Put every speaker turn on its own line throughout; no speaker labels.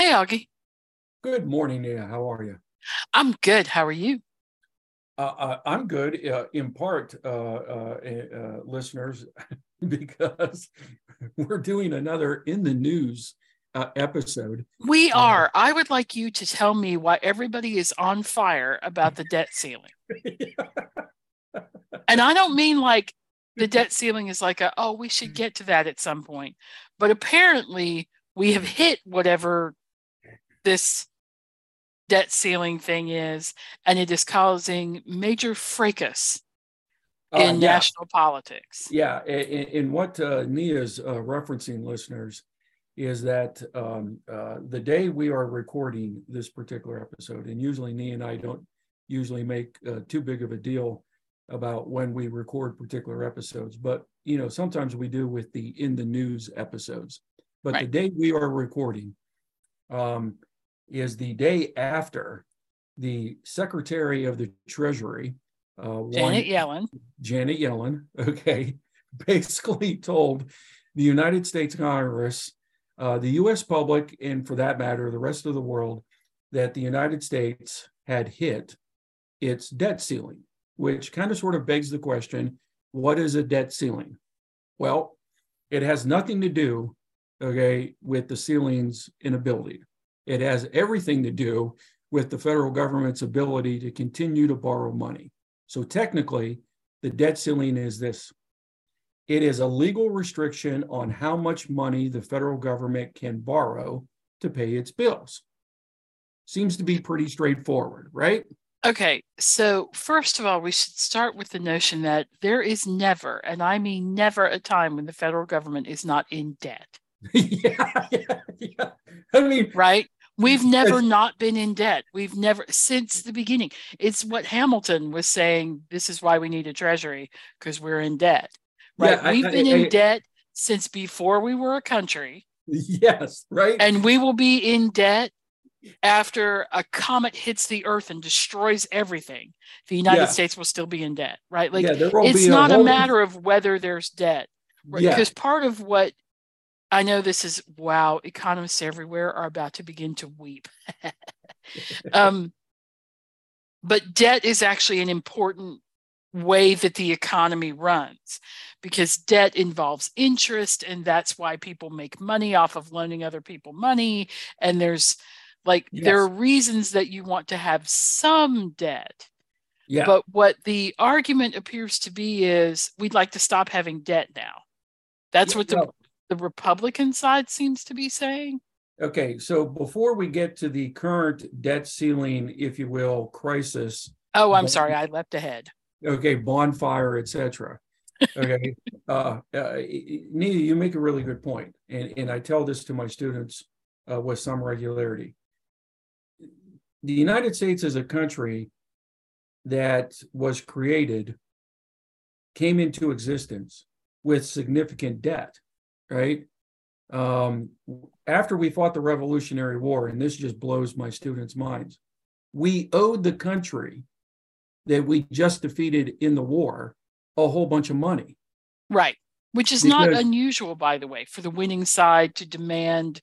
Hey, Augie.
Good morning, Nia. How are you?
I'm good. How are you?
Uh, uh, I'm good, uh, in part, uh, uh, uh, listeners, because we're doing another in the news episode.
We are. I would like you to tell me why everybody is on fire about the debt ceiling. and I don't mean like the debt ceiling is like a, oh, we should get to that at some point. But apparently, we have hit whatever this debt ceiling thing is, and it is causing major fracas uh, in uh, yeah. national politics.
Yeah, and, and what uh, Nia is uh, referencing, listeners, is that um, uh, the day we are recording this particular episode, and usually Nia and I don't usually make uh, too big of a deal about when we record particular episodes, but you know sometimes we do with the in the news episodes. But right. the day we are recording, um, is the day after the Secretary of the Treasury,
uh, Janet Yellen,
Janet Yellen, okay, basically told the United States Congress, uh, the U.S. public, and for that matter, the rest of the world, that the United States had hit its debt ceiling, which kind of sort of begs the question what is a debt ceiling? Well, it has nothing to do, okay, with the ceilings in a building. It has everything to do with the federal government's ability to continue to borrow money. So technically, the debt ceiling is this it is a legal restriction on how much money the federal government can borrow to pay its bills. Seems to be pretty straightforward, right?
Okay, so first of all, we should start with the notion that there is never, and I mean never, a time when the federal government is not in debt.
yeah, yeah, yeah. I mean,
right? We've never not been in debt. We've never since the beginning. It's what Hamilton was saying. This is why we need a treasury because we're in debt. Right? Yeah, We've I, been I, in I, debt since before we were a country.
Yes, right.
And we will be in debt after a comet hits the earth and destroys everything. The United yeah. States will still be in debt, right? Like yeah, it's not a, matter of whether there's debt. Right? Yeah. Because part of what I know this is wow, economists everywhere are about to begin to weep. um, but debt is actually an important way that the economy runs because debt involves interest and that's why people make money off of loaning other people money and there's like yes. there are reasons that you want to have some debt yeah. but what the argument appears to be is we'd like to stop having debt now that's yeah, what the well, the Republican side seems to be saying.
Okay, so before we get to the current debt ceiling, if you will, crisis.
Oh, I'm sorry, I leapt ahead.
Okay, bonfire, etc. Okay, uh, uh, Nia, you make a really good point, and and I tell this to my students uh, with some regularity. The United States is a country that was created, came into existence with significant debt right? Um, after we fought the Revolutionary War, and this just blows my students' minds, we owed the country that we just defeated in the war a whole bunch of money.
Right. Which is because, not unusual, by the way, for the winning side to demand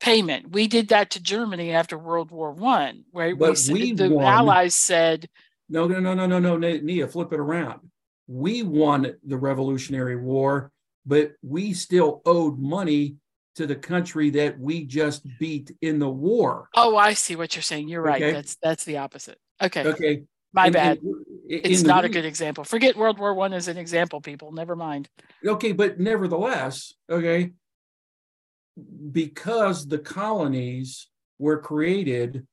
payment. We did that to Germany after World War One, where we, we the won, Allies said,
"No, no, no, no, no, no, Nia, flip it around. We won the Revolutionary War but we still owed money to the country that we just beat in the war.
Oh, I see what you're saying. You're right. Okay. That's that's the opposite. Okay.
Okay.
My in, bad. In, in it's not the, a good example. Forget World War One as an example, people. Never mind.
Okay, but nevertheless, okay, because the colonies were created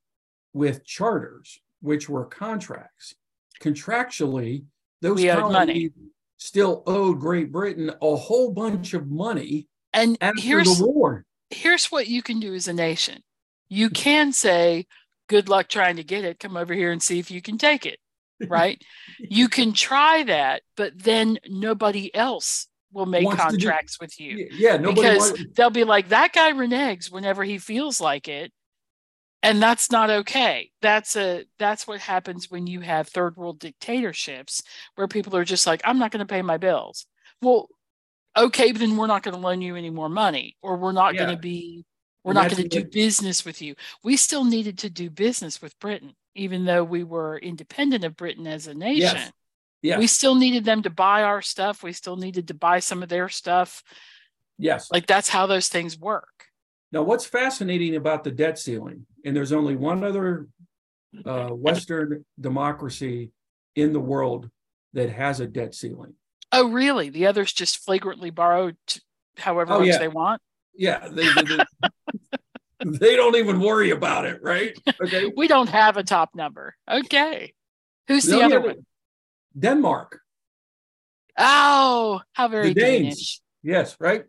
with charters, which were contracts. Contractually, those we colonies still owed Great Britain a whole bunch of money
and after here's, the war. Here's what you can do as a nation. You can say, good luck trying to get it. Come over here and see if you can take it. Right. you can try that, but then nobody else will make Wants contracts do, with you.
Yeah.
because they'll be like, that guy reneges whenever he feels like it and that's not okay that's a that's what happens when you have third world dictatorships where people are just like i'm not going to pay my bills well okay then we're not going to loan you any more money or we're not yeah. going to be We're not going to do business with you. We still needed to do business with Britain, even though we were independent of Britain as a nation. Yes. Yes. We still needed them to buy our stuff. We still needed to buy some of their stuff.
Yes.
Like that's how those things work.
Now, what's fascinating about the debt ceiling, and there's only one other uh, Western democracy in the world that has a debt ceiling.
Oh, really? The others just flagrantly borrowed however oh, much yeah. they want?
Yeah. They, they, they, don't even worry about it, right?
Okay. we don't have a top number. Okay. Who's the, the other one?
Denmark.
Oh, how very. Danish.
Yes, right.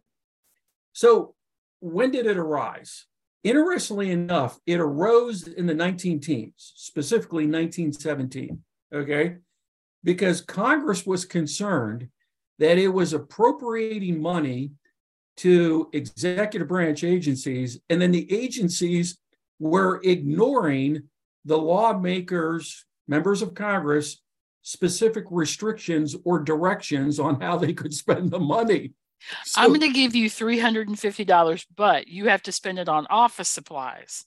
So when did it arise? Interestingly enough, it arose in the 19 teens, specifically 1917. Okay. Because Congress was concerned that it was appropriating money to executive branch agencies, and then the agencies were ignoring the lawmakers, members of Congress, specific restrictions or directions on how they could spend the money.
So, I'm going to give you $350, but you have to spend it on office supplies.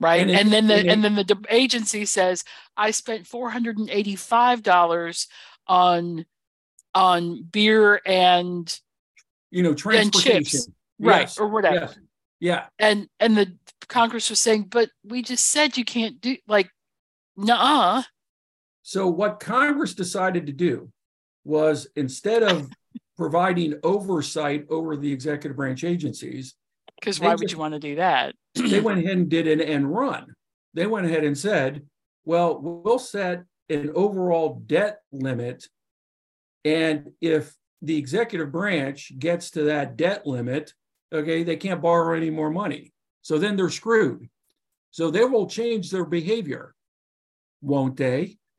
Right. And, and then the and, and then the agency says, I spent $485 on on beer and
you know transportation. And chips.
Right. Yes. Or whatever.
Yes. Yeah.
And and the Congress was saying, but we just said you can't do like nah.
So what Congress decided to do was instead of providing oversight over the executive branch agencies.
Because why would just, you want to do that?
they went ahead and did an end run. They went ahead and said, well, we'll set an overall debt limit. And if the executive branch gets to that debt limit, okay, they can't borrow any more money. So then they're screwed. So they will change their behavior, won't they?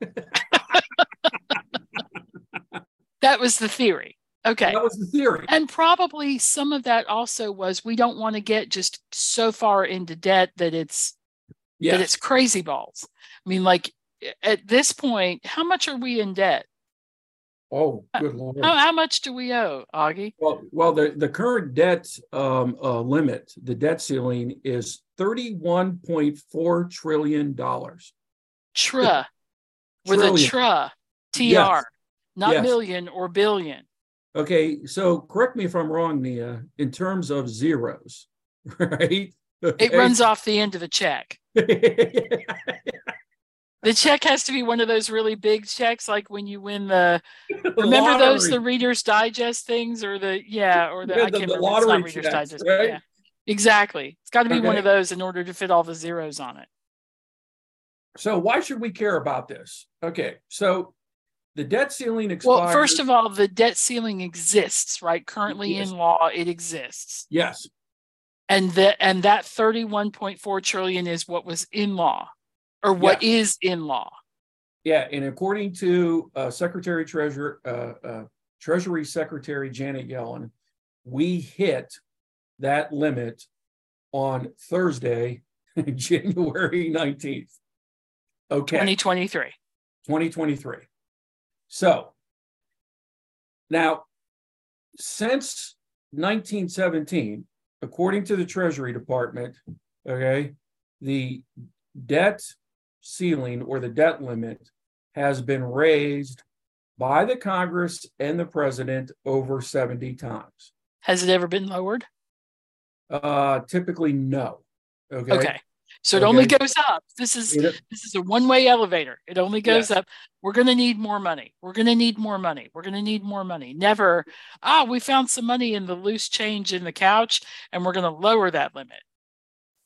that was the theory. Okay.
That was the theory.
And probably some of that also was we don't want to get just so far into debt that it's yes. that it's crazy balls. I mean, like at this point, how much are we in debt?
Oh, good lord!
How, how much do we owe, Augie?
Well, well, the the current debt um, uh, limit, the debt ceiling, is thirty one point four trillion dollars.
Tra, with a tra, tr, yes. not yes. million or billion.
Okay, so correct me if I'm wrong, Nia, in terms of zeros, right? Okay.
It runs off the end of a check. the check has to be one of those really big checks, like when you win the. the remember lottery. those the Reader's Digest things, or the yeah, or the, yeah, I can't the, remember. It's not Reader's checks, Digest. Right? Yeah, exactly. It's got to be okay. one of those in order to fit all the zeros on it.
So why should we care about this? Okay, so the debt ceiling expires.
Well, first of all, the debt ceiling exists, right? Currently yes. in law, it exists.
Yes.
And that and that 31.4 trillion is what was in law or what is in law.
Yeah, and according to uh, Secretary Treasurer uh, uh, Treasury Secretary Janet Yellen, we hit that limit on Thursday, January 19th. Okay.
2023.
2023. So now, since 1917, according to the Treasury Department, okay, the debt ceiling or the debt limit has been raised by the Congress and the president over 70 times.
Has it ever been lowered?
Uh, typically, no. Okay.
Okay. So it okay. only goes up. This is this is a one-way elevator. It only goes yes. up. We're going to need more money. We're going to need more money. We're going to need more money. Never, ah, we found some money in the loose change in the couch and we're going to lower that limit.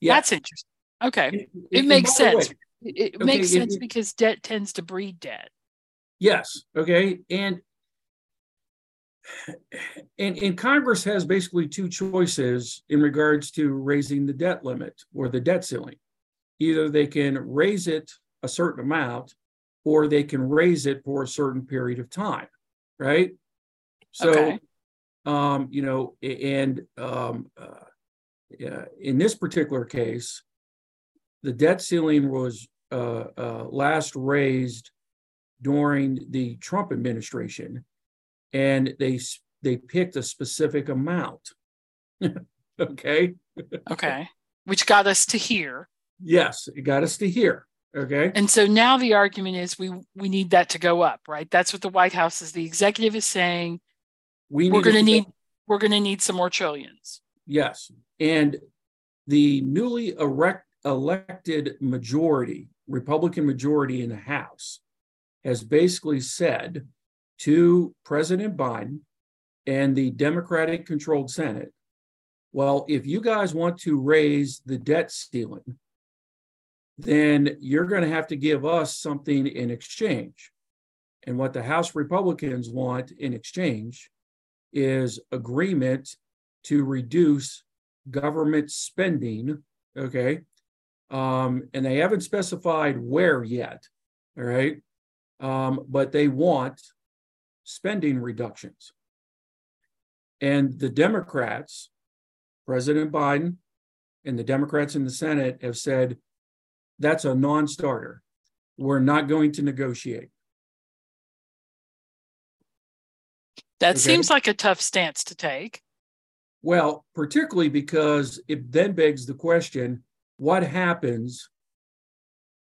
Yeah. That's interesting. Okay. It, it, it makes sense. It, okay, makes sense because debt tends to breed debt.
Yes. Okay. And and, and Congress has basically two choices in regards to raising the debt limit or the debt ceiling. Either they can raise it a certain amount or they can raise it for a certain period of time, right? So, okay. um, you know, and um, uh, in this particular case, the debt ceiling was uh, uh, last raised during the Trump administration and they they picked a specific amount. Okay.
okay. Which got us to here.
Yes, it got us to here. Okay.
And so now the argument is we we need that to go up, right? That's what the White House is. The executive is saying we we're going to need we're going to need some more trillions.
Yes, and the newly erect, elected majority, Republican majority in the House, has basically said to President Biden and the Democratic controlled Senate, well, if you guys want to raise the debt ceiling, then you're going to have to give us something in exchange. And what the House Republicans want in exchange is agreement to reduce government spending. Okay. Um, and they haven't specified where yet. All right. Um, but they want spending reductions. And the Democrats, President Biden and the Democrats in the Senate have said that's a non starter. We're not going to negotiate.
That okay? seems like a tough stance to take.
Well, particularly because it then begs the question what happens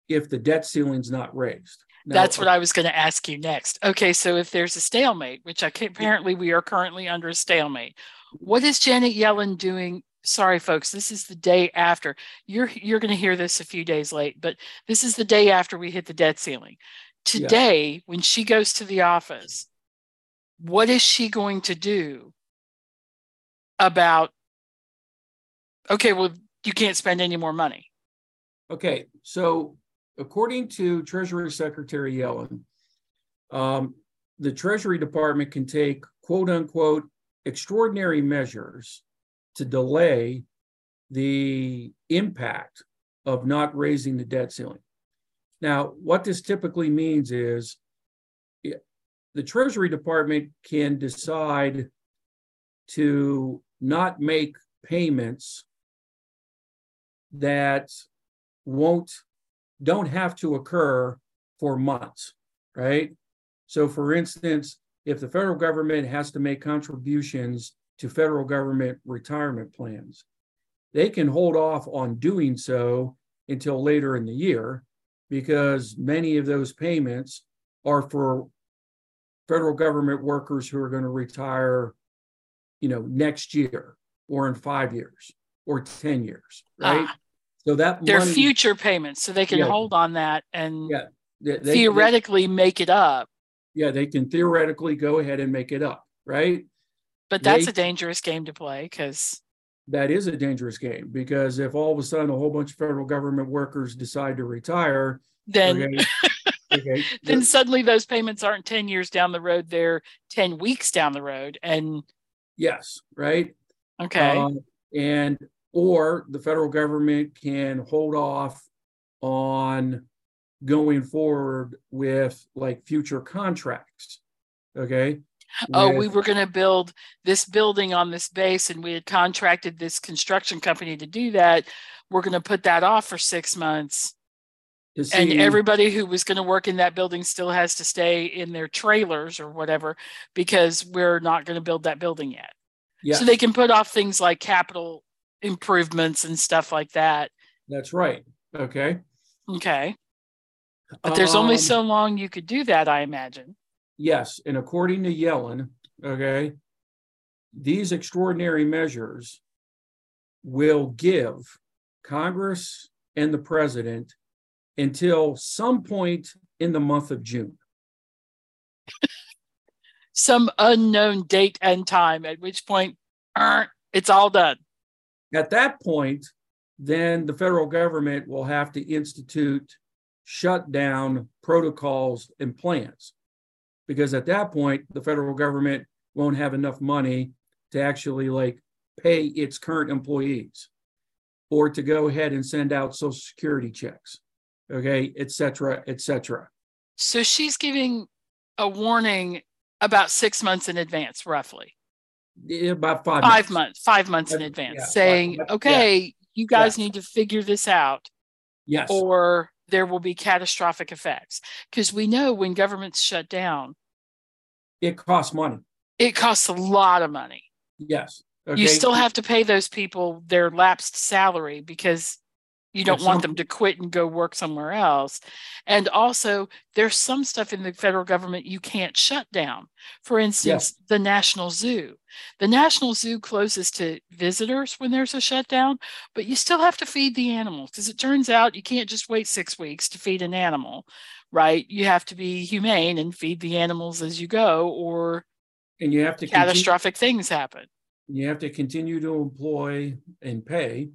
if the debt ceiling's not raised?
Now, That's what I was going to ask you next. Okay, so if there's a stalemate, which I apparently we are currently under a stalemate, what is Janet Yellen doing? Sorry, folks, this is the day after. You're you're going to hear this a few days late, but this is the day after we hit the debt ceiling. Today, yeah. when she goes to the office, what is she going to do about? Okay, well, you can't spend any more money.
Okay, so according to Treasury Secretary Yellen, um, the Treasury Department can take quote unquote extraordinary measures to delay the impact of not raising the debt ceiling. Now, what this typically means is the Treasury Department can decide to not make payments that won't don't have to occur for months, right? So, for instance, if the federal government has to make contributions to federal government retirement plans, they can hold off on doing so until later in the year because many of those payments are for federal government workers who are going to retire you know next year or in five years or 10 years right ah.
So that they're money, future payments, so they can yeah, hold on that and yeah, they, they, theoretically they, make it up.
Yeah, they can theoretically go ahead and make it up, right?
But that's a dangerous game to play because
that is a dangerous game because if all of a sudden a whole bunch of federal government workers decide to retire,
then okay, okay, then suddenly those payments aren't 10 years down the road, they're 10 weeks down the road. And
yes, right.
Okay. Um,
and or the federal government can hold off on going forward with like future contracts. Okay.
Oh, with, we were going to build this building on this base and we had contracted this construction company to do that. We're going to put that off for six months. See, and everybody who was going to work in that building still has to stay in their trailers or whatever because we're not going to build that building yet. Yes. So they can put off things like capital improvements and stuff like that.
That's right. Okay.
Okay. But there's um, only so long you could do that, I imagine.
Yes. And according to Yellen, okay, these extraordinary measures will give Congress and the president until some point in the month of June.
some unknown date and time, at which point uh, it's all done.
At that point, then the federal government will have to institute shutdown protocols and plans. Because at that point, the federal government won't have enough money to actually like pay its current employees or to go ahead and send out social security checks, okay, et cetera, et cetera.
So she's giving a warning about six months in advance, roughly
about five
five months, months five months in advance, yeah, saying, five, "Okay, yeah. you guys need to figure this out."
Yes.
Or there will be catastrophic effects because we know when governments shut down,
it costs money.
It costs a lot of money.
Yes.
Okay? You still have to pay those people their lapsed salary because you don't want them to quit and go work somewhere else. And also, there's some stuff in the federal government you can't shut down. For instance, yes. the National Zoo. The National Zoo closes to visitors when there's a shutdown, but you still have to feed the animals because it turns out you can't just wait six weeks to feed an animal, right? You have to be humane and feed the animals as you go, or
and you have to
catastrophic continue, things happen.
You have to continue to employ and pay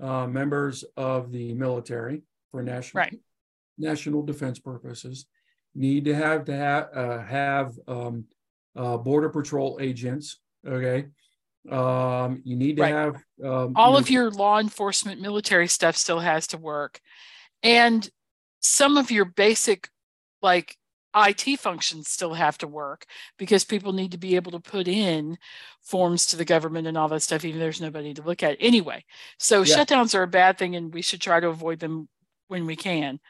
uh, members of the military for national
right.
national defense purposes. Need to have to have uh, have um, uh, border patrol agents. Okay, um, you need to right. have
um, all of your law enforcement military stuff still has to work, and some of your basic like IT functions still have to work because people need to be able to put in forms to the government and all that stuff, even there's nobody to look at anyway. So yeah. shutdowns are a bad thing and we should try to avoid them when we can.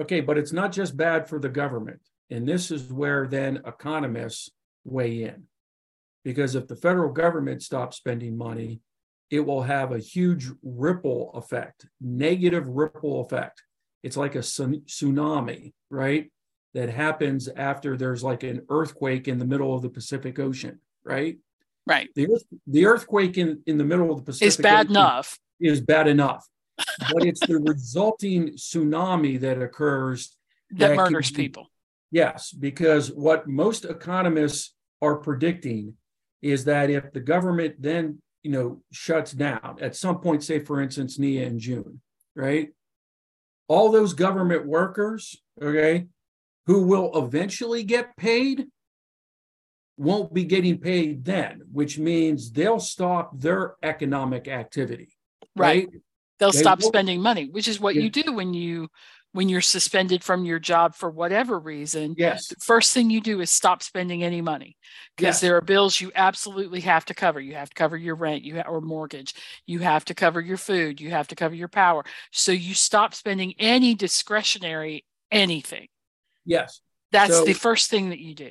Okay, but it's not just bad for the government. And this is where then economists weigh in. Because if the federal government stops spending money, it will have a huge ripple effect, negative ripple effect. It's like a tsunami, right? That happens after there's like an earthquake in the middle of the Pacific Ocean, right?
Right.
The, earth, the earthquake in, in the middle of the Pacific
is bad Ocean enough.
Is bad enough. but it's the resulting tsunami that occurs
that, that murders can, people.
Yes, because what most economists are predicting is that if the government then you know shuts down at some point, say for instance, NIA in June, right? All those government workers, okay, who will eventually get paid won't be getting paid then, which means they'll stop their economic activity.
Right. right? They'll they stop spending money, which is what yeah. you do when you when you're suspended from your job for whatever reason.
Yes.
The first thing you do is stop spending any money because yes. there are bills you absolutely have to cover. You have to cover your rent, you ha- or mortgage. You have to cover your food. You have to cover your power. So you stop spending any discretionary anything.
Yes.
That's so, the first thing that you do.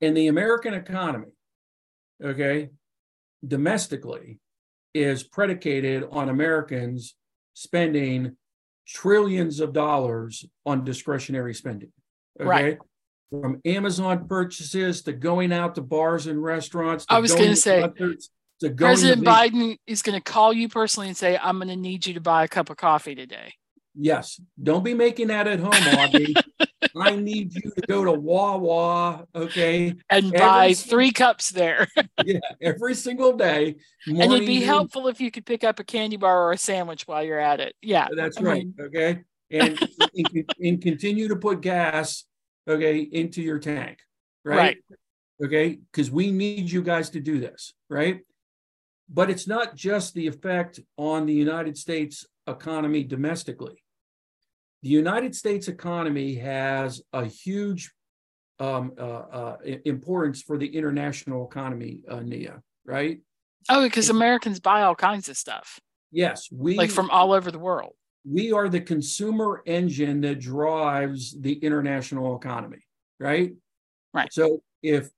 In the American economy, okay, domestically is predicated on Americans spending trillions of dollars on discretionary spending. Okay.
Right.
From Amazon purchases to going out to bars and restaurants.
I was going to say, President Biden is going to call you personally and say, I'm going to need you to buy a cup of coffee today.
Yes. Don't be making that at home, Audrey. I need you to go to Wawa, okay,
and every buy three cups there.
yeah, every single day.
And it'd be helpful if you could pick up a candy bar or a sandwich while you're at it. Yeah,
that's I right. Mean... Okay, and, and, and continue to put gas, okay, into your tank, right? Right. Okay, because we need you guys to do this, right? But it's not just the effect on the United States economy domestically the United States economy has a huge um, uh, uh, importance for the international economy, uh, Nia, right?
Oh, because Americans buy all kinds of stuff.
Yes, we
like from all over the world.
We are the consumer engine that drives the international economy, right?
Right.
So if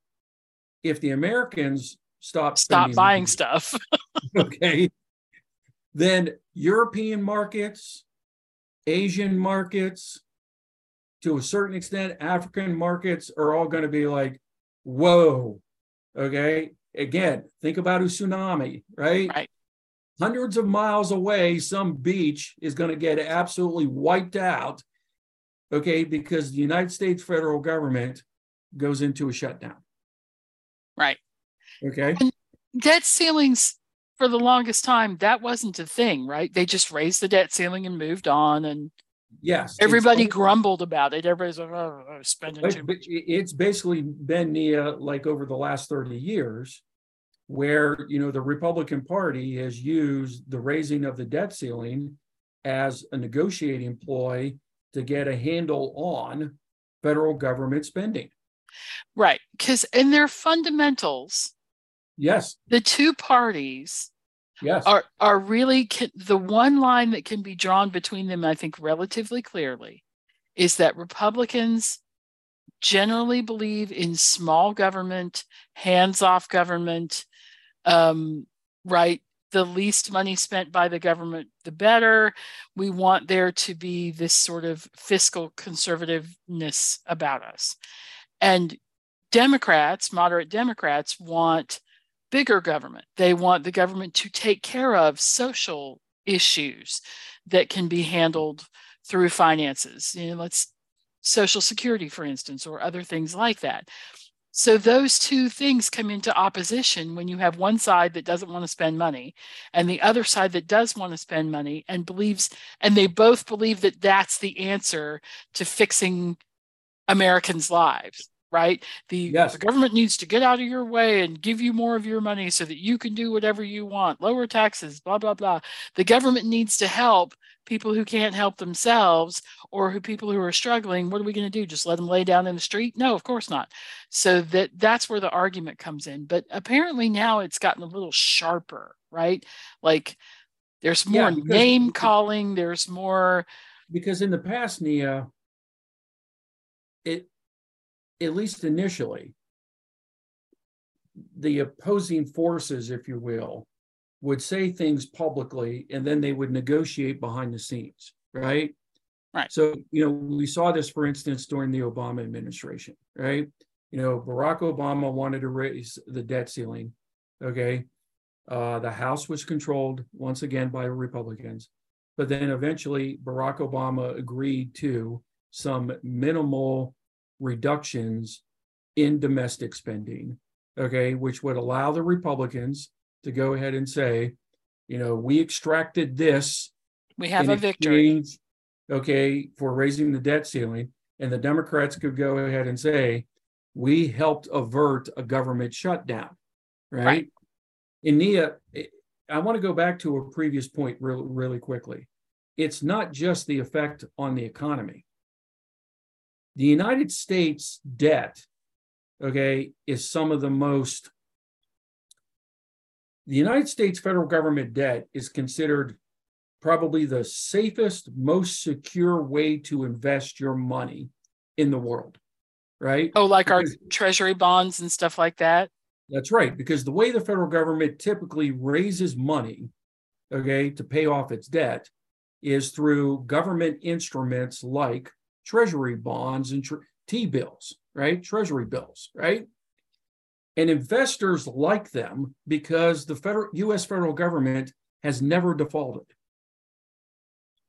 if the Americans stop
stop buying money, stuff,
okay, then European markets, Asian markets, to a certain extent, African markets are all going to be like, whoa, okay. Again, think about a tsunami, right?
Right.
Hundreds of miles away, some beach is going to get absolutely wiped out, okay, because the United States federal government goes into a shutdown.
Right.
Okay.
And debt ceilings for the longest time that wasn't a thing right? They just raised the debt ceiling and moved on and
yes
everybody grumbled about it. Everybody's like oh, oh, oh spending too much.
it's basically been Nia like over the last 30 years where you know the republican party has used the raising of the debt ceiling as a negotiating ploy to get a handle on federal government spending.
Right because in their fundamentals
Yes.
The two parties
yes.
are are really the one line that can be drawn between them, I think, relatively clearly, is that Republicans generally believe in small government, hands-off government, um, right? The least money spent by the government, the better. We want there to be this sort of fiscal conservativeness about us. And Democrats, moderate Democrats, want bigger government. They want the government to take care of social issues that can be handled through finances. You know, let's social security, for instance, or other things like that. So those two things come into opposition when you have one side that doesn't want to spend money and the other side that does want to spend money and believes, and they both believe that that's the answer to fixing Americans' lives right? The, yes. the, government needs to get out of your way and give you more of your money so that you can do whatever you want, lower taxes, blah, blah, blah. The government needs to help people who can't help themselves or who people who are struggling. What are we going to do? Just let them lay down in the street? No, of course not. So that that's where the argument comes in. But apparently now it's gotten a little sharper, right? Like there's more yeah, name calling, there's more
because in the past, Nia, it at least initially, the opposing forces, if you will, would say things publicly and then they would negotiate behind the scenes, right?
Right.
So, you know, we saw this, for instance, during the Obama administration, right? You know, Barack Obama wanted to raise the debt ceiling. Okay. Uh, the House was controlled once again by Republicans. But then eventually, Barack Obama agreed to some minimal reductions in domestic spending, okay, which would allow the Republicans to go ahead and say, you know, we extracted this.
We have a victory.
Okay, for raising the debt ceiling. And the Democrats could go ahead and say, we helped avert a government shutdown, right? right. Nia, eh, I want to go back to a previous point really, really quickly. It's not just the effect on the economy. The United States debt, okay, is some of the most, the United States federal government debt is considered probably the safest, most secure way to invest your money in the world, right?
Oh, like because, our treasury bonds and stuff like that?
That's right, because the way the federal government typically raises money, okay, to pay off its debt is through government instruments like treasury bonds and T bills, right? Treasury bills, right? And investors like them because the federal US federal government has never defaulted.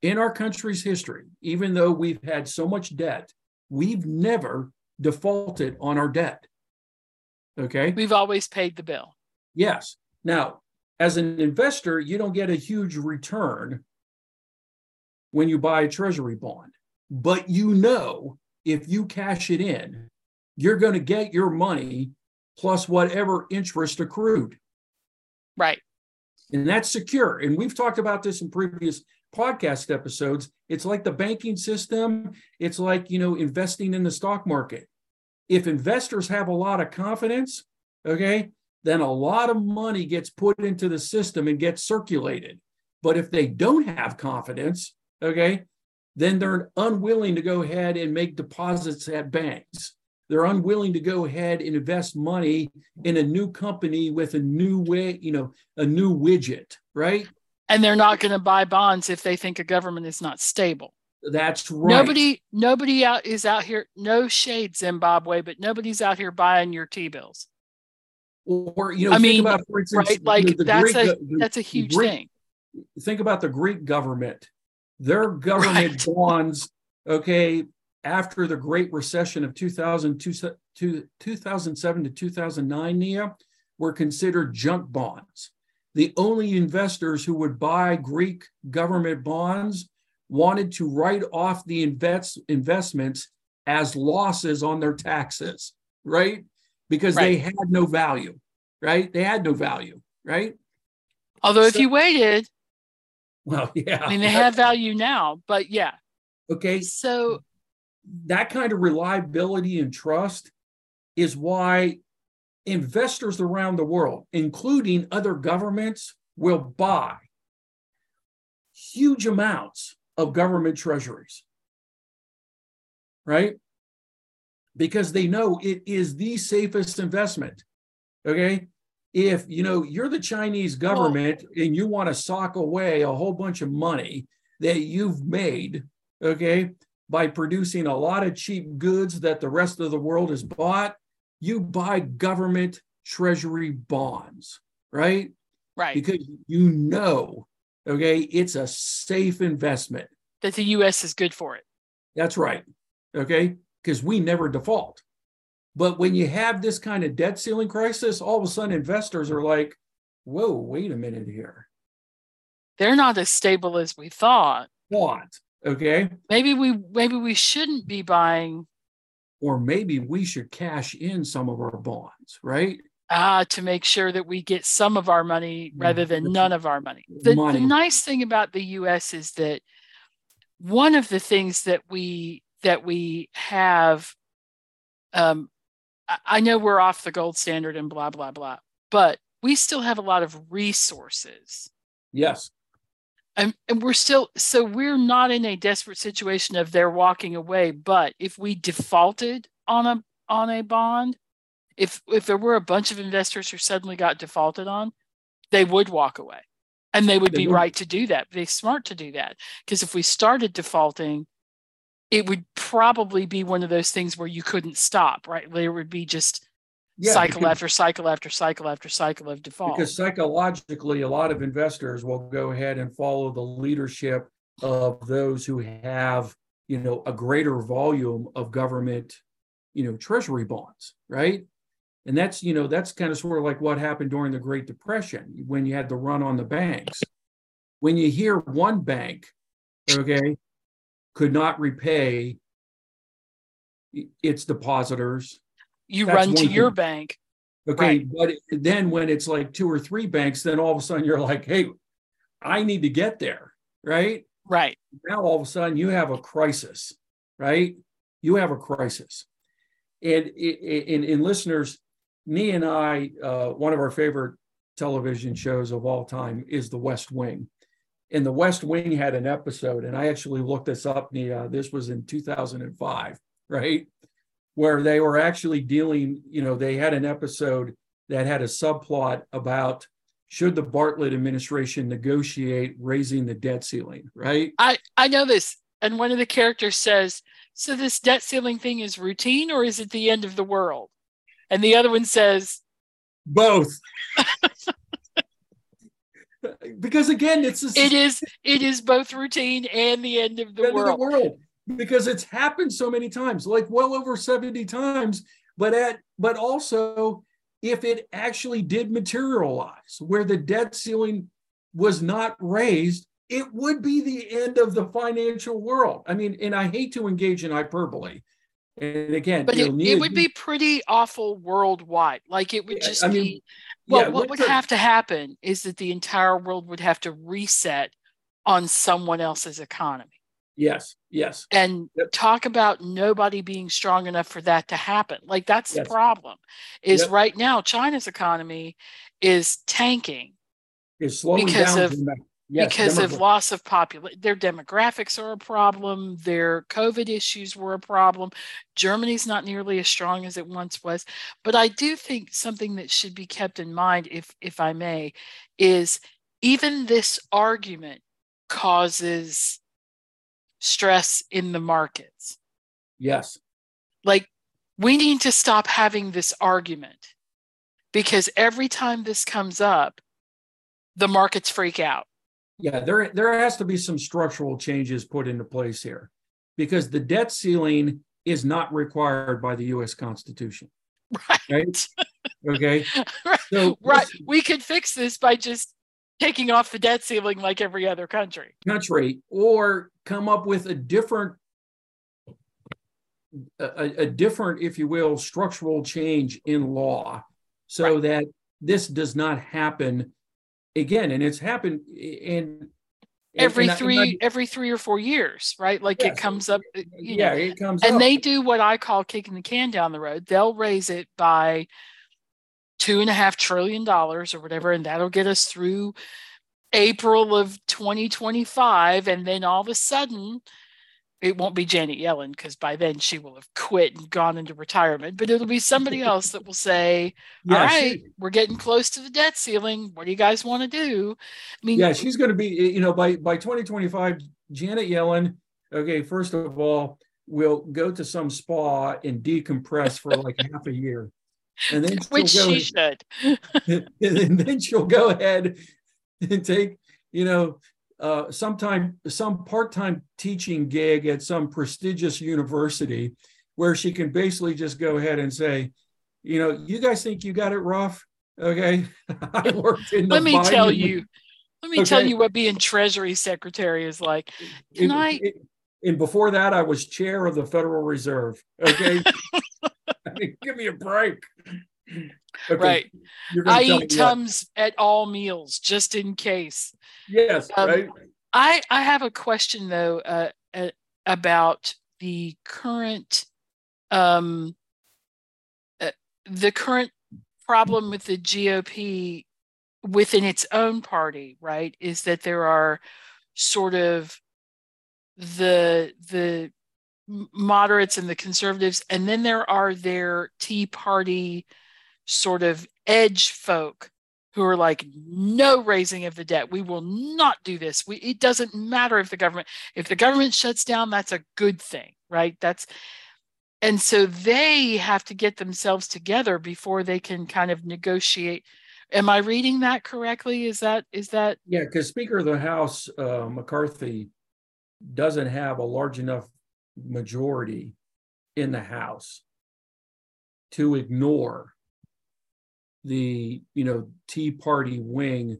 In our country's history, even though we've had so much debt, we've never defaulted on our debt. Okay?
We've always paid the bill.
Yes. Now, as an investor, you don't get a huge return when you buy a treasury bond but you know if you cash it in, you're going to get your money plus whatever interest accrued.
Right.
And that's secure. And we've talked about this in previous podcast episodes. It's like the banking system, it's like, you know, investing in the stock market. If investors have a lot of confidence, okay, then a lot of money gets put into the system and gets circulated. But if they don't have confidence, okay, then they're unwilling to go ahead and make deposits at banks. They're unwilling to go ahead and invest money in a new company with a new way, you know, a new widget, right?
And they're not going to buy bonds if they think a government is not stable.
That's right.
Nobody, nobody out is out here. No shade, Zimbabwe, but nobody's out here buying your T bills.
Or you know, I mean, about, for instance,
right? Like you know, that's Greek, a that's a huge
Greek,
thing.
Think about the Greek government their government right. bonds, okay, after the Great Recession of 2000, 2007 to 2009, Nia, were considered junk bonds. The only investors who would buy Greek government bonds wanted to write off the invest, investments as losses on their taxes, right? Because right. they had no value, right? They had no value, right?
Although, so, if you waited,
well, yeah.
I mean, they have value now, but yeah.
Okay.
So
that kind of reliability and trust is why investors around the world, including other governments, will buy huge amounts of government treasuries. Right? Because they know it is the safest investment. Okay. If you know you're the Chinese government well, and you want to sock away a whole bunch of money that you've made, okay, by producing a lot of cheap goods that the rest of the world has bought, you buy government treasury bonds, right?
Right.
Because you know, okay, it's a safe investment.
That the US is good for it.
That's right. Okay. Because we never default. But when you have this kind of debt ceiling crisis, all of a sudden investors are like, whoa, wait a minute here.
They're not as stable as we thought.
Thought. Okay.
Maybe we maybe we shouldn't be buying.
Or maybe we should cash in some of our bonds, right?
Ah, to make sure that we get some of our money rather than none of our money. The, money. the nice thing about the US is that one of the things that we that we have um, I know we're off the gold standard and blah, blah, blah, but we still have a lot of resources.
Yes.
And, and we're still, so we're not in a desperate situation of they're walking away. But if we defaulted on a, on a bond, if, if there were a bunch of investors who suddenly got defaulted on, they would walk away and they would they be would. right to do that. They're smart to do that. Because if we started defaulting, it would probably be one of those things where you couldn't stop, right? There would be just yeah, cycle because, after cycle after cycle after cycle of default.
Because psychologically, a lot of investors will go ahead and follow the leadership of those who have, you know, a greater volume of government, you know, treasury bonds, right? And that's, you know, that's kind of sort of like what happened during the Great Depression when you had the run on the banks. When you hear one bank, okay, could not repay its depositors.
You That's run to your bank.
Okay, right. but then when it's like two or three banks, then all of a sudden you're like, hey, I need to get there, right?
Right.
Now all of a sudden you have a crisis, right? You have a crisis. And in, in listeners, me and I, uh, one of our favorite television shows of all time is The West Wing in the West Wing had an episode, and I actually looked this up. Uh, this was in 2005, right? Where they were actually dealing, you know, they had an episode that had a subplot about should the Bartlet administration negotiate raising the debt ceiling, right?
I, I know this. And one of the characters says, So this debt ceiling thing is routine or is it the end of the world? And the other one says,
Both. because again, it's
a, it is it is both routine and the end of the, end world. Of the world
because it's happened so many times, like well over seventy times. But at but also, if it actually did materialize, where the debt ceiling was not raised, it would be the end of the financial world. I mean, and I hate to engage in hyperbole. And again,
but it, it, would be pretty awful worldwide. Like it would just I mean, be well, yeah, what would have to happen is that the entire world would have to reset on someone else's economy.
Yes, yes.
And yep. talk about nobody being strong enough for that to happen. Like that's yes. the problem. Is yep. right now China's economy is tanking.
Is slowing because down
of yes, because of loss of population. Their demographics are a problem. Their COVID issues were a problem. Germany's not nearly as strong as it once was. But I do think something that should be kept in mind, if if I may, is even this argument causes stress in the markets.
Yes.
Like we need to stop having this argument because every time this comes up, the markets freak out
yeah, there there has to be some structural changes put into place here because the debt ceiling is not required by the US Constitution.
Right. right?
Okay.
right. So right. We could fix this by just taking off the debt ceiling like every other country.
Country or come up with a different a, a different, if you will, structural change in law so right. that this does not happen again, and it's happened in
every and, three and I, every three or four years, right? Like yes, it comes up.
Uh, yeah, know, it comes.
And
up.
they do what I call kicking the can down the road. They'll raise it by two and a half trillion dollars or whatever, and that'll get us through April of 2025, and then all of a sudden. It won't be Janet Yellen because by then she will have quit and gone into retirement, but it'll be somebody else that will say, All yeah, right, she, we're getting close to the debt ceiling. What do you guys want to do?
I mean, yeah, she's going to be, you know, by, by 2025, Janet Yellen, okay, first of all, will go to some spa and decompress for like half a year.
And then which she should.
and then she'll go ahead and take, you know, uh, sometime some part-time teaching gig at some prestigious university where she can basically just go ahead and say, you know, you guys think you got it rough. Okay.
I worked in Let me Biden. tell you. Let me okay. tell you what being Treasury Secretary is like. Can
it,
I? It,
and before that, I was chair of the Federal Reserve. Okay. I mean, give me a break.
Okay. Right. I eat Tums what? at all meals just in case.
Yes. Um, right.
I I have a question though uh, uh, about the current um uh, the current problem with the GOP within its own party, right? Is that there are sort of the the moderates and the conservatives, and then there are their Tea Party sort of edge folk who are like no raising of the debt. We will not do this. We it doesn't matter if the government if the government shuts down that's a good thing right? That's and so they have to get themselves together before they can kind of negotiate. Am i reading that correctly? Is that is that?
Yeah because speaker of the house uh, mccarthy doesn't have a large enough majority in the house to ignore the you know Tea Party wing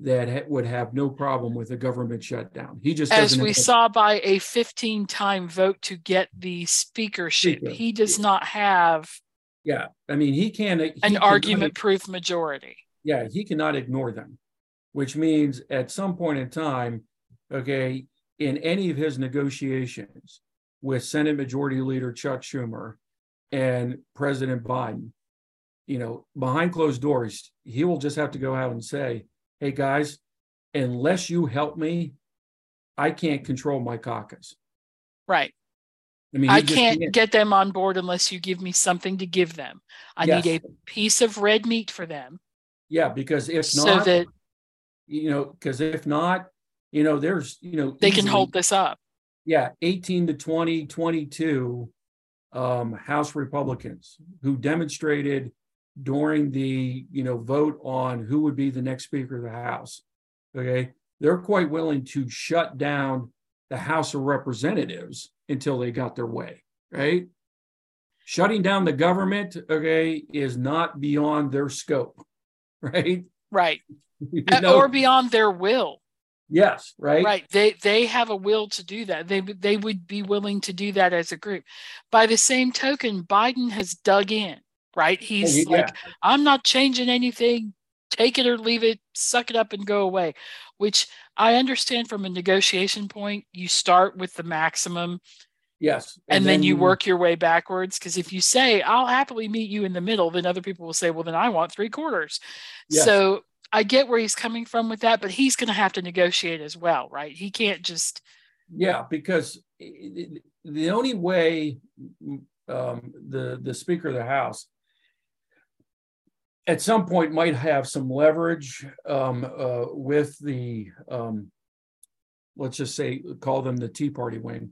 that ha- would have no problem with a government shutdown. He just
as we saw by a 15 time vote to get the speakership. Speaker. He does not have.
Yeah, I mean he can't he
an argument proof majority.
Yeah, he cannot ignore them, which means at some point in time, okay, in any of his negotiations with Senate Majority Leader Chuck Schumer and President Biden, you know, behind closed doors, he will just have to go out and say, hey, guys, unless you help me, I can't control my caucus.
Right. I mean, I can't, can't, get them on board unless you give me something to give them. I yes. need a piece of red meat for them.
Yeah, because if so not, that, you know, because if not, you know, there's, you know,
they easily, can hold this up.
Yeah, 18 to 20, 22 um, House Republicans who demonstrated during the you know vote on who would be the next speaker of the house okay? They're quite willing to shut down the house of representatives until they got their way right? Shutting down the government okay is not beyond their scope right?
Right. You uh, know? or beyond their will.
Yes right?
Right. They they have a will to do that. They they would be willing to do that as a group. By the same token biden has dug in right? He's yeah. like, I'm not changing anything. Take it or leave it, suck it up and go away. Which I understand from a negotiation point, you start with the maximum.
Yes.
And, and then, then, you work your way backwards. Because if you say, I'll happily meet you in the middle, then other people will say, well, then I want three quarters. Yes. So I get where he's coming from with that, but he's going to have to negotiate as well, right? He can't just.
Yeah, because the only way um, the the Speaker of the House at some point might have some leverage um, uh, with the, um, let's just say, call them the Tea Party wing,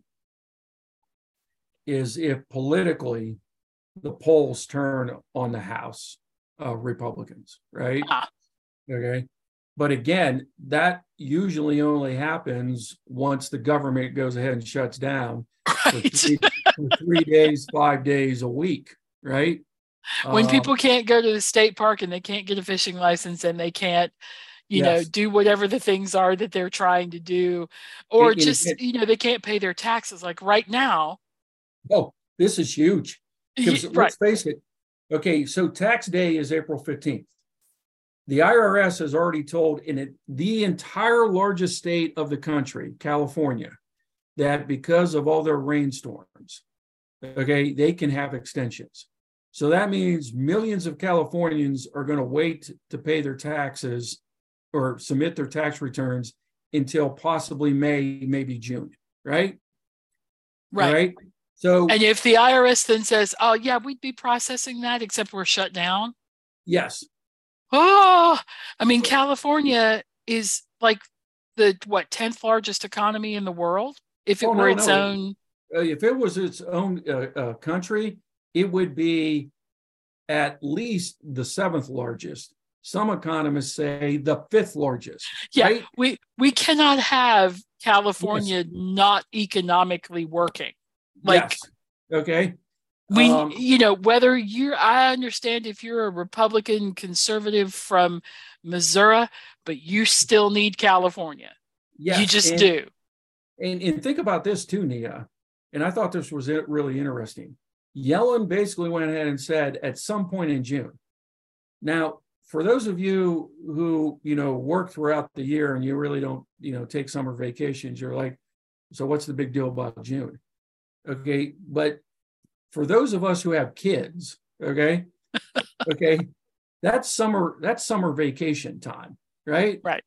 is if politically the polls turn on the House uh, Republicans, right? Ah. Okay. But again, that usually only happens once the government goes ahead and shuts down right. for, three, for three days, five days a week, right?
When um, people can't go to the state park and they can't get a fishing license and they can't you yes. know do whatever the things are that they're trying to do or it, just it, you know they can't pay their taxes like right now
oh this is huge right. let's face it okay so tax day is april 15th the irs has already told in it, the entire largest state of the country california that because of all their rainstorms okay they can have extensions so that means millions of Californians are going to wait to pay their taxes or submit their tax returns until possibly May, maybe June, right? Right. right.
So, and if the IRS then says, "Oh yeah, we'd be processing that, except we're shut down,"
yes.
Oh, I mean, California is like the what tenth largest economy in the world. If it oh, were no, its no. own,
uh, if it was its own uh, uh, country, it would be at least the seventh largest. Some economists say the fifth largest.
Yeah, right? we we cannot have California yes. not economically working. Like, yes.
okay.
We, um, you know, whether you're, I understand if you're a Republican conservative from Missouri, but you still need California. Yes, you just
and,
do.
And, and think about this too, Nia. And I thought this was really interesting. Yellen basically went ahead and said at some point in June. Now, for those of you who you know work throughout the year and you really don't you know take summer vacations, you're like, so what's the big deal about June? Okay, but for those of us who have kids, okay, okay, that's summer that's summer vacation time, right?
Right.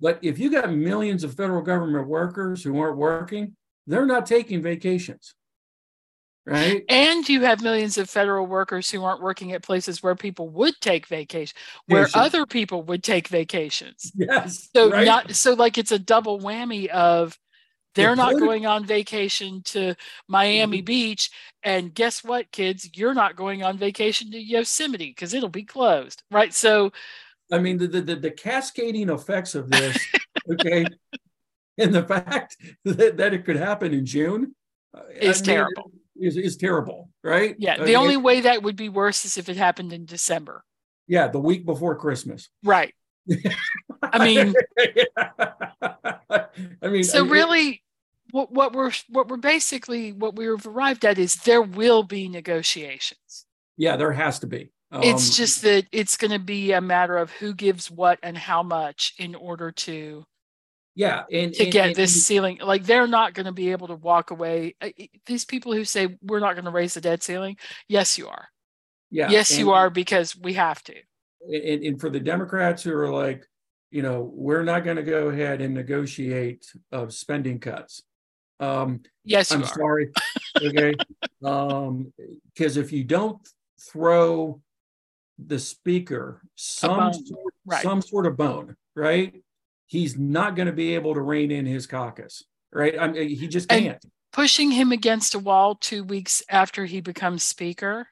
But if you got millions of federal government workers who aren't working, they're not taking vacations. Right.
And you have millions of federal workers who aren't working at places where people would take vacation, where other people would take vacations.
Yes.
So right? not so like it's a double whammy of they're not going on vacation to Miami mm-hmm. Beach. And guess what, kids? You're not going on vacation to Yosemite because it'll be closed. Right. So,
I mean, the, the, the cascading effects of this, okay, and the fact that, that it could happen in June
uh, is I mean, terrible.
Is, is terrible, right?
Yeah. The only way that would be worse is if it happened in December.
Yeah. The week before Christmas.
Right. I mean,
I mean,
so really, what, what we're what we're basically what we've arrived at is there will be negotiations.
Yeah, there has to be.
Um, it's just that it's going to be a matter of who gives what and how much in order to
yeah and
to
and,
get
and,
this ceiling like they're not going to be able to walk away these people who say we're not going to raise the debt ceiling yes you are yeah yes you are because we have to
and, and for the democrats who are like you know we're not going to go ahead and negotiate of spending cuts
um, yes,
I'm
are.
sorry. Okay, um, because if you don't throw the speaker some sort, right. some sort of bone, right? He's not going to be able to rein in his caucus, right? I mean, he just can't. And
pushing him against a wall two weeks after he becomes speaker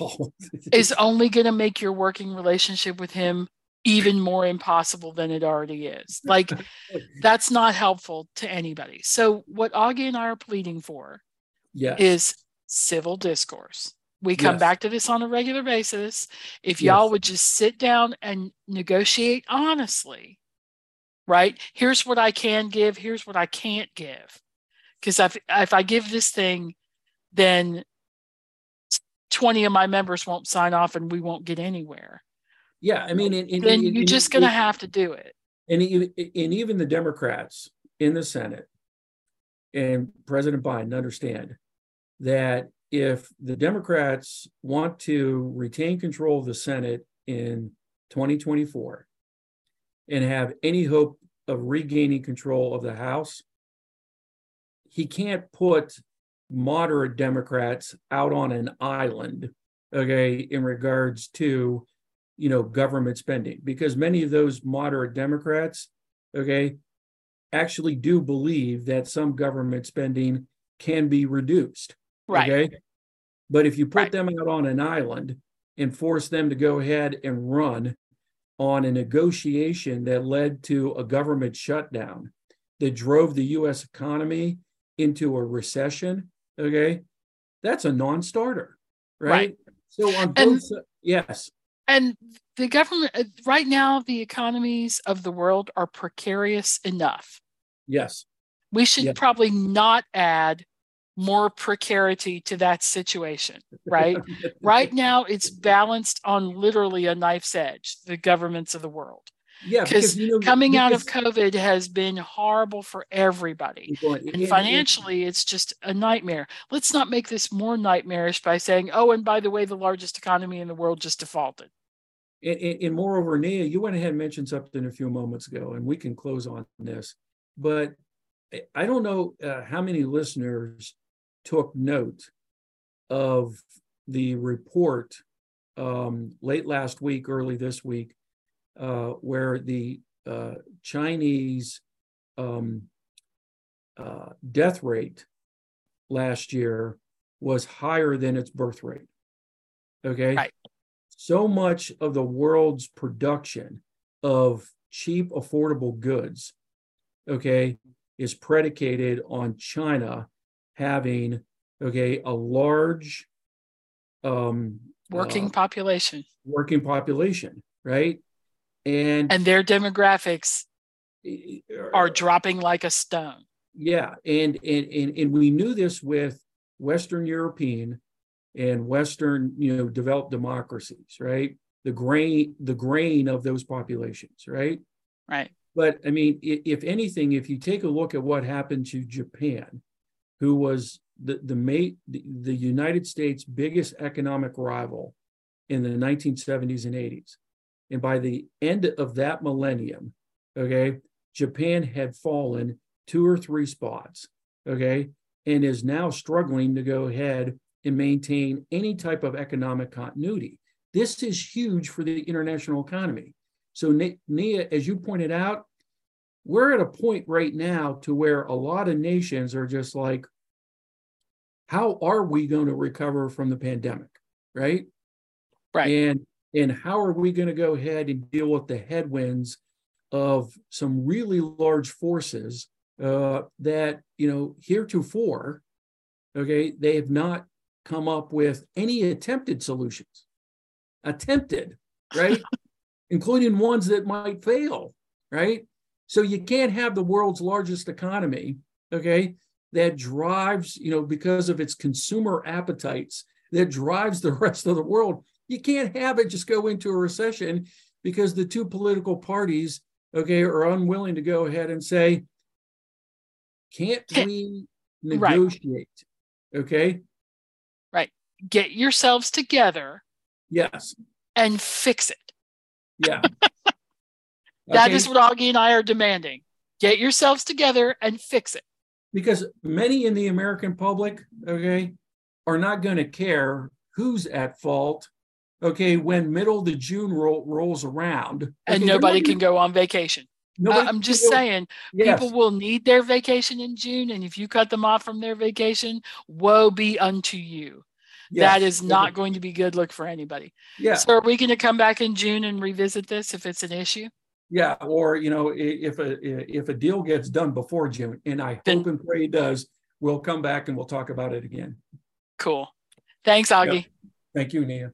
oh. is only going to make your working relationship with him even more impossible than it already is. Like that's not helpful to anybody. So what Augie and I are pleading for
yes.
is civil discourse. We come yes. back to this on a regular basis. If y'all would just sit down and negotiate honestly, right? Here's what I can give, here's what I can't give. Because if, if I give this thing, then 20 of my members won't sign off and we won't get anywhere
yeah, I mean, and,
and, then and, you're just going to have to do it.
And, and even the Democrats in the Senate and President Biden understand that if the Democrats want to retain control of the Senate in 2024 and have any hope of regaining control of the House, he can't put moderate Democrats out on an island, okay, in regards to you know, government spending because many of those moderate Democrats, okay, actually do believe that some government spending can be reduced.
Right.
Okay. But if you put right. them out on an island and force them to go ahead and run on a negotiation that led to a government shutdown that drove the US economy into a recession, okay, that's a non starter. Right? right. So on both, and, yes
and the government uh, right now the economies of the world are precarious enough
yes
we should yes. probably not add more precarity to that situation right? Right now it's balanced on literally a knife's edge the governments of the world.
Yeah
because you know, coming because, out of covid has been horrible for everybody. And financially it's just a nightmare. Let's not make this more nightmarish by saying oh and by the way the largest economy in the world just defaulted.
And, and, moreover, Nia, you went ahead and mentioned something a few moments ago, and we can close on this. But I don't know uh, how many listeners took note of the report um, late last week, early this week, uh, where the uh, Chinese um, uh, death rate last year was higher than its birth rate. Okay.
Right.
So much of the world's production of cheap, affordable goods, okay, is predicated on China having, okay, a large um,
working uh, population.
Working population, right? And
and their demographics are dropping like a stone.
Yeah, and and and, and we knew this with Western European and Western, you know, developed democracies, right? The grain, the grain of those populations, right?
Right.
But I mean, if anything, if you take a look at what happened to Japan, who was the the, mate, the, the United States' biggest economic rival in the 1970s and 80s, and by the end of that millennium, okay, Japan had fallen two or three spots, okay, and is now struggling to go ahead and maintain any type of economic continuity. This is huge for the international economy. So, Nia, as you pointed out, we're at a point right now to where a lot of nations are just like, how are we going to recover from the pandemic? Right.
Right.
And and how are we going to go ahead and deal with the headwinds of some really large forces uh, that you know heretofore, okay, they have not come up with any attempted solutions. Attempted, right? Including ones that might fail, right? So you can't have the world's largest economy, okay, that drives, you know, because of its consumer appetites, that drives the rest of the world. You can't have it just go into a recession because the two political parties, okay, are unwilling to go ahead and say, can't we negotiate? Right. Okay.
Right. Get yourselves together.
Yes.
And fix it.
Yeah.
That okay. is what Augie and I are demanding. Get yourselves together and fix it.
Because many in the American public, okay, are not going to care who's at fault, okay, when middle of June rolls around. Okay,
and nobody can go on vacation. Nobody I'm just saying, yes. people will need their vacation in June, and if you cut them off from their vacation, woe be unto you. Yes. That is not going to be good look for anybody.
Yeah.
So, are we going to come back in June and revisit this if it's an issue?
Yeah, or you know, if a if a deal gets done before June, and I hope and pray it does, we'll come back and we'll talk about it again.
Cool. Thanks, Augie. Yep.
Thank you, Nia.